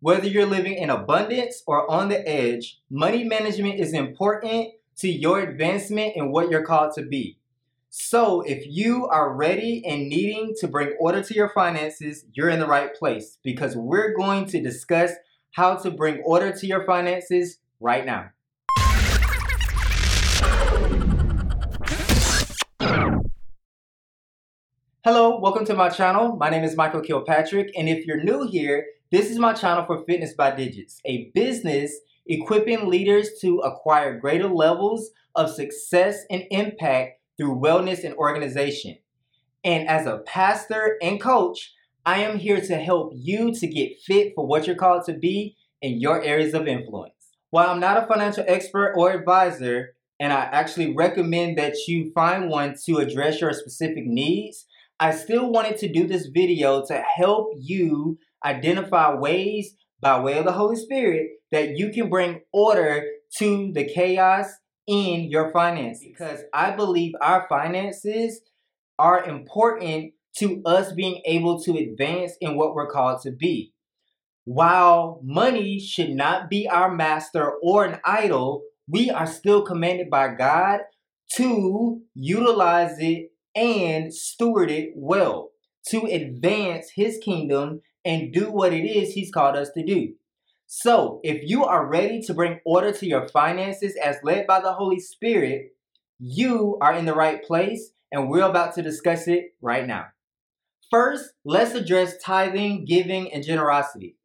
Whether you're living in abundance or on the edge, money management is important to your advancement and what you're called to be. So, if you are ready and needing to bring order to your finances, you're in the right place because we're going to discuss how to bring order to your finances right now. Hello, welcome to my channel. My name is Michael Kilpatrick, and if you're new here, this is my channel for Fitness by Digits, a business equipping leaders to acquire greater levels of success and impact through wellness and organization. And as a pastor and coach, I am here to help you to get fit for what you're called to be in your areas of influence. While I'm not a financial expert or advisor, and I actually recommend that you find one to address your specific needs, I still wanted to do this video to help you identify ways by way of the Holy Spirit that you can bring order to the chaos in your finances. Because I believe our finances are important to us being able to advance in what we're called to be. While money should not be our master or an idol, we are still commanded by God to utilize it and steward it well to advance his kingdom and do what it is he's called us to do. So, if you are ready to bring order to your finances as led by the Holy Spirit, you are in the right place, and we're about to discuss it right now. First, let's address tithing, giving, and generosity.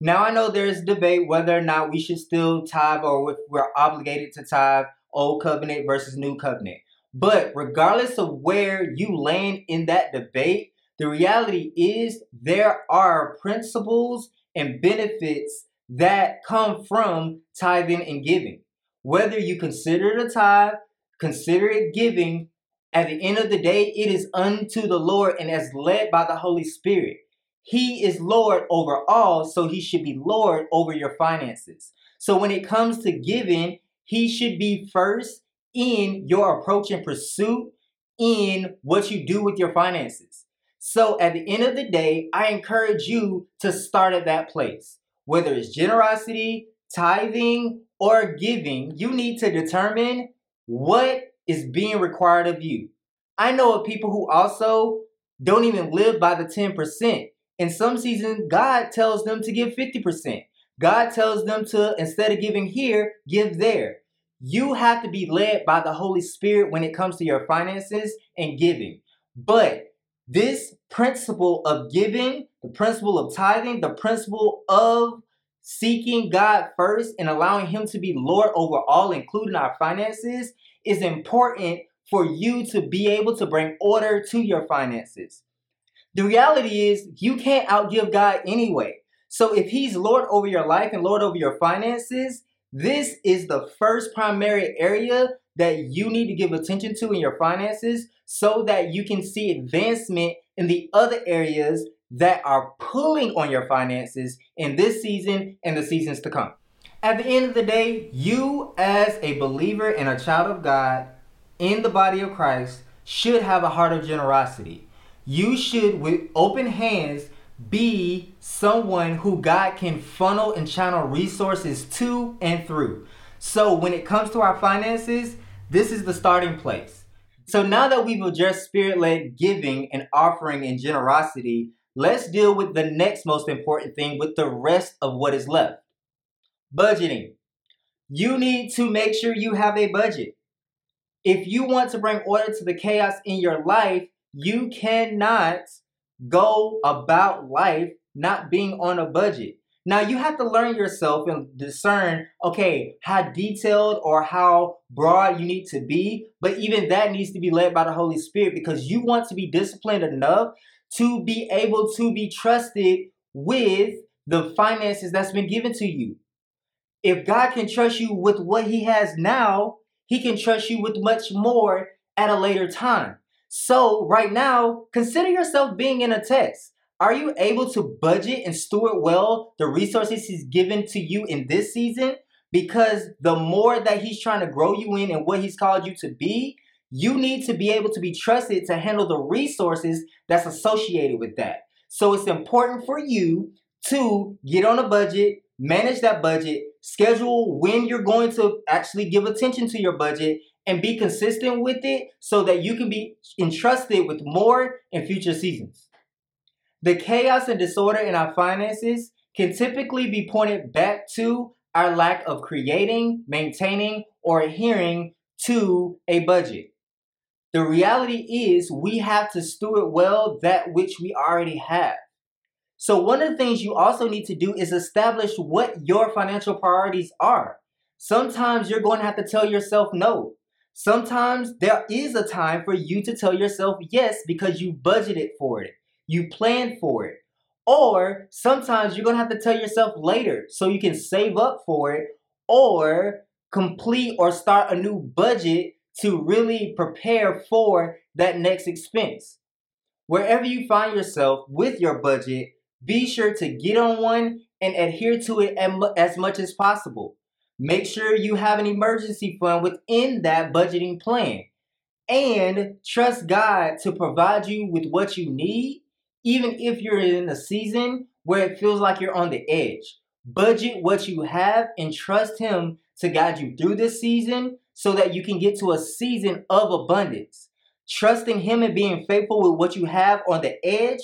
Now, I know there's debate whether or not we should still tithe or if we're obligated to tithe Old Covenant versus New Covenant. But regardless of where you land in that debate, the reality is there are principles and benefits that come from tithing and giving. Whether you consider it a tithe, consider it giving, at the end of the day, it is unto the Lord and as led by the Holy Spirit. He is Lord over all, so he should be Lord over your finances. So when it comes to giving, he should be first in your approach and pursuit in what you do with your finances. So at the end of the day, I encourage you to start at that place. Whether it's generosity, tithing, or giving, you need to determine what is being required of you. I know of people who also don't even live by the 10%. In some seasons, God tells them to give 50%. God tells them to, instead of giving here, give there. You have to be led by the Holy Spirit when it comes to your finances and giving. But this principle of giving, the principle of tithing, the principle of seeking God first and allowing Him to be Lord over all, including our finances, is important for you to be able to bring order to your finances. The reality is, you can't outgive God anyway. So if He's Lord over your life and Lord over your finances, this is the first primary area that you need to give attention to in your finances so that you can see advancement in the other areas that are pulling on your finances in this season and the seasons to come. At the end of the day, you as a believer and a child of God in the body of Christ should have a heart of generosity. You should, with open hands, be someone who God can funnel and channel resources to and through. So when it comes to our finances, this is the starting place. So now that we've addressed spirit led giving and offering and generosity, let's deal with the next most important thing with the rest of what is left budgeting. You need to make sure you have a budget. If you want to bring order to the chaos in your life, you cannot go about life not being on a budget. Now you have to learn yourself and discern, okay, how detailed or how broad you need to be. But even that needs to be led by the Holy Spirit because you want to be disciplined enough to be able to be trusted with the finances that's been given to you. If God can trust you with what He has now, He can trust you with much more at a later time. So, right now, consider yourself being in a test. Are you able to budget and steward well the resources he's given to you in this season? Because the more that he's trying to grow you in and what he's called you to be, you need to be able to be trusted to handle the resources that's associated with that. So it's important for you to get on a budget, manage that budget, schedule when you're going to actually give attention to your budget, and be consistent with it so that you can be entrusted with more in future seasons. The chaos and disorder in our finances can typically be pointed back to our lack of creating, maintaining, or adhering to a budget. The reality is we have to steward well that which we already have. So, one of the things you also need to do is establish what your financial priorities are. Sometimes you're going to have to tell yourself no. Sometimes there is a time for you to tell yourself yes because you budgeted for it, you planned for it. Or sometimes you're to have to tell yourself later so you can save up for it or complete or start a new budget to really prepare for that next expense. Wherever you find yourself with your budget, be sure to get on one and adhere to it as much as possible. Make sure you have an emergency fund within that budgeting plan and trust God to provide you with what you need, even if you're in a season where it feels like you're on the edge. Budget what you have and trust Him to guide you through this season so that you can get to a season of abundance. Trusting Him and being faithful with what you have on the edge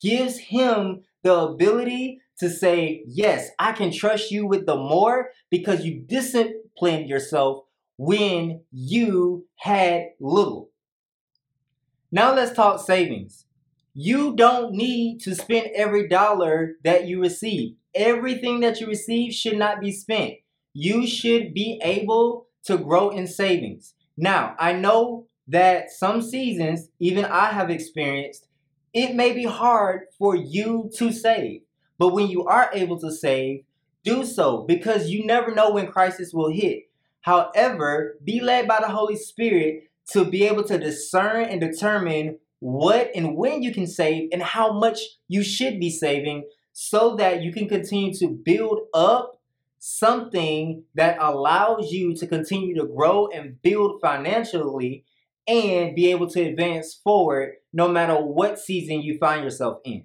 gives Him the ability to say, Yes, I can trust you with the more because you disciplined yourself when you had little. Now let's talk savings. You don't need to spend every dollar that you receive. Everything that you receive should not be spent. You should be able to grow in savings. Now, I know that some seasons, even I have experienced, it may be hard for you to save. But when you are able to save, do so because you never know when crisis will hit. However, be led by the Holy Spirit to be able to discern and determine what and when you can save and how much you should be saving so that you can continue to build up something that allows you to continue to grow and build financially and be able to advance forward no matter what season you find yourself in.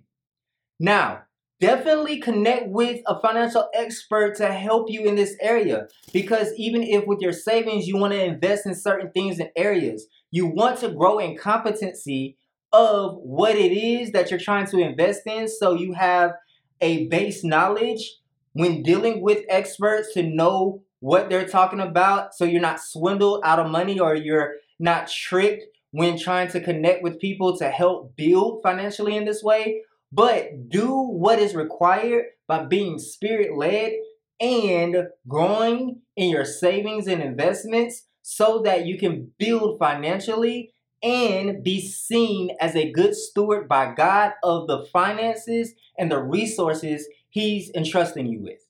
Now, definitely connect with a financial expert to help you in this area. Because even if with your savings you want to invest in certain things and areas you want to grow in competency of what it is that you're trying to invest in. So you have a base knowledge when dealing with experts to know what they're talking about. So you're not swindled out of money or you're not tricked when trying to connect with people to help build financially in this way but do what is required by being spirit led and growing in your savings and investments so that you can build financially and be seen as a good steward by God of the finances and the resources He's entrusting you with.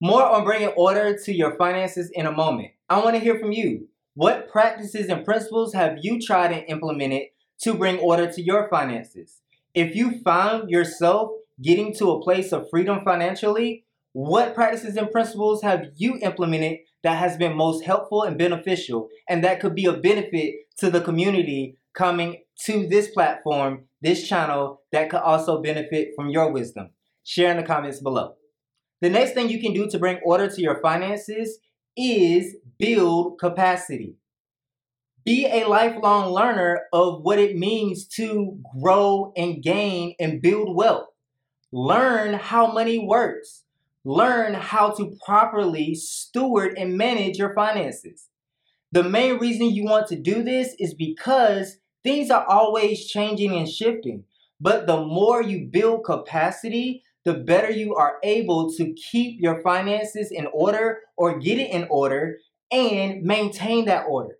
More on bringing order to your finances in a moment. I want to hear from you. What practices and principles have you tried and implemented to bring order to your finances? If you found yourself getting to a place of freedom financially, what practices and principles have you implemented that has been most helpful and beneficial and that could be a benefit to the community coming to this platform, this channel that could also benefit from your wisdom? Share in the comments below. The next thing you can do to bring order to your finances is build capacity. Be a lifelong learner of what it means to grow and gain and build wealth. Learn how money works. Learn how to properly steward and manage your finances. The main reason you want to do this is because things are always changing and shifting. But the more you build capacity, the better you are able to keep your finances in order or get it in order and maintain that order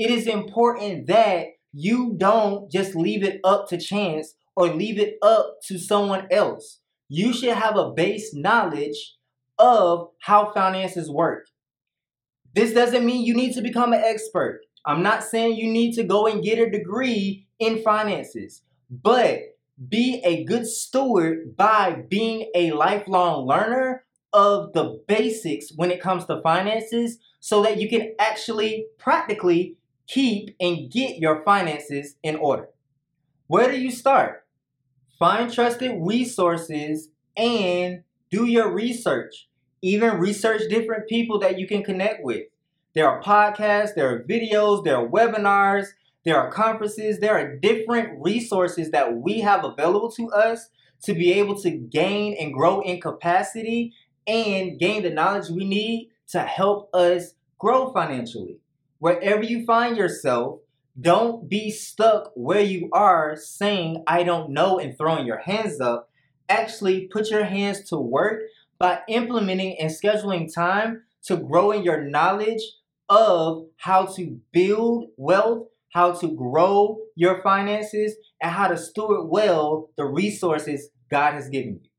it is important that you don't just leave it up to chance or leave it up to someone else. You should have a base knowledge of how finances work. This doesn't mean you need to become an expert. I'm not saying you need to go and get a degree in finances, but be a good steward by being a lifelong learner of the basics when it comes to finances so that you can actually practically keep and get your finances in order. Where do you start? Find trusted resources and do your research. Even research different people that you can connect with. There are podcasts, there are videos, there are webinars, there are conferences, there are different resources that we have available to us to be able to gain and grow in capacity and gain the knowledge we need to help us grow financially. Wherever you find yourself, don't be stuck where you are saying, I don't know, and throwing your hands up. Actually, put your hands to work by implementing and scheduling time to grow in your knowledge of how to build wealth, how to grow your finances, and how to steward well the resources God has given you.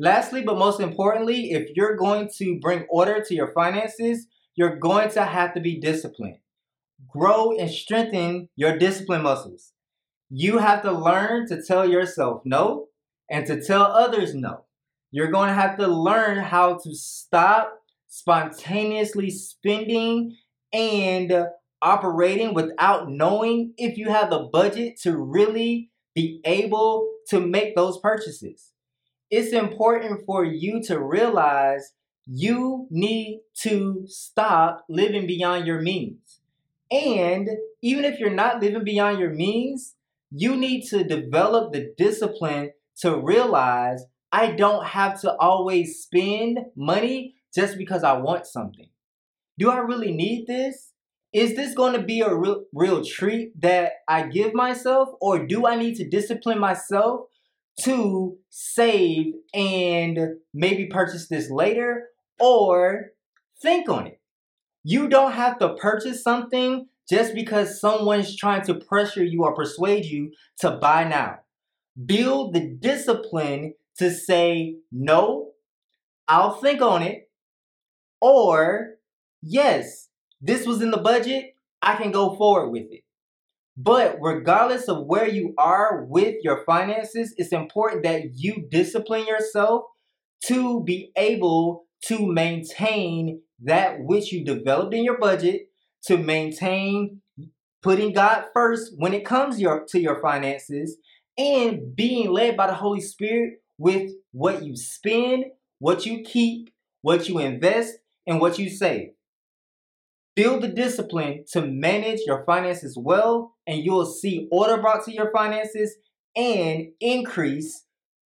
Lastly, but most importantly, if you're going to bring order to your finances, you're going to have to be disciplined. Grow and strengthen your discipline muscles. You have to learn to tell yourself no and to tell others no. You're going to have to learn how to stop spontaneously spending and operating without knowing if you have the budget to really be able to make those purchases. It's important for you to realize you need to stop living beyond your means. And even if you're not living beyond your means, you need to develop the discipline to realize I don't have to always spend money just because I want something. Do I really need this? Is this going to be a real, real treat that I give myself, or do I need to discipline myself to save and maybe purchase this later, or think on it? You don't have to purchase something just because someone's trying to pressure you or persuade you to buy now. Build the discipline to say, no, I'll think on it, or yes, this was in the budget, I can go forward with it. But regardless of where you are with your finances, it's important that you discipline yourself to be able to maintain that which you developed in your budget, to maintain putting God first when it comes your, to your finances, and being led by the Holy Spirit with what you spend, what you keep, what you invest, and what you save. Build the discipline to manage your finances well, and you'll see order brought to your finances and increase,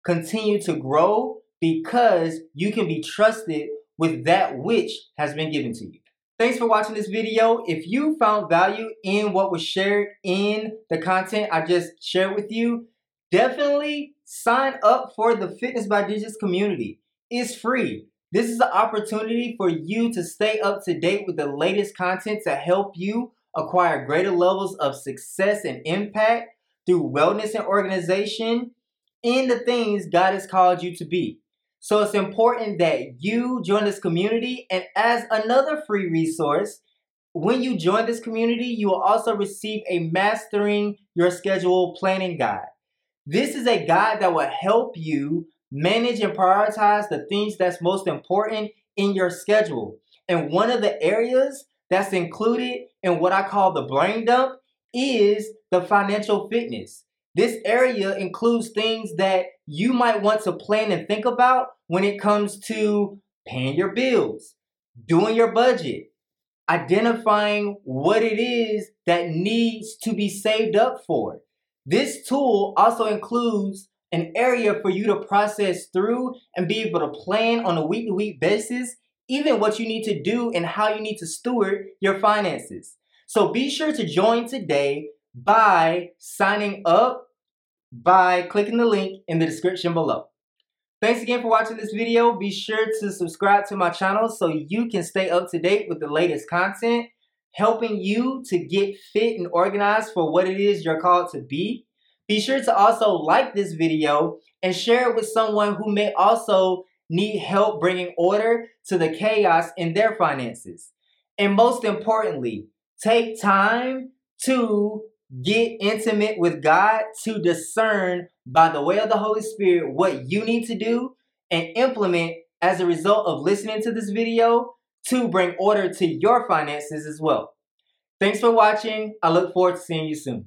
continue to grow because you can be trusted with that which has been given to you. Thanks for watching this video. If you found value in what was shared in the content I just shared with you, definitely sign up for the Fitness by Digits community. It's free. This is an opportunity for you to stay up to date with the latest content to help you acquire greater levels of success and impact through wellness and organization in the things God has called you to be. So it's important that you join this community. And as another free resource, when you join this community, you will also receive a mastering your schedule planning guide. This is a guide that will help you manage and prioritize the things that's most important in your schedule. And one of the areas that's included in what I call the brain dump is the financial fitness. This area includes things that you might want to plan and think about when it comes to paying your bills, doing your budget, identifying what it is that needs to be saved up for. This tool also includes an area for you to process through and be able to plan on a week to week basis, even what you need to do and how you need to steward your finances. So be sure to join today by signing up by clicking the link in the description below. Thanks again for watching this video. Be sure to subscribe to my channel so you can stay up to date with the latest content helping you to get fit and organized for what it is you're called to be. Be sure to also like this video and share it with someone who may also need help bringing order to the chaos in their finances. And most importantly, take time to get intimate with God to discern by the way of the Holy Spirit what you need to do and implement as a result of listening to this video to bring order to your finances as well. Thanks for watching. I look forward to seeing you soon.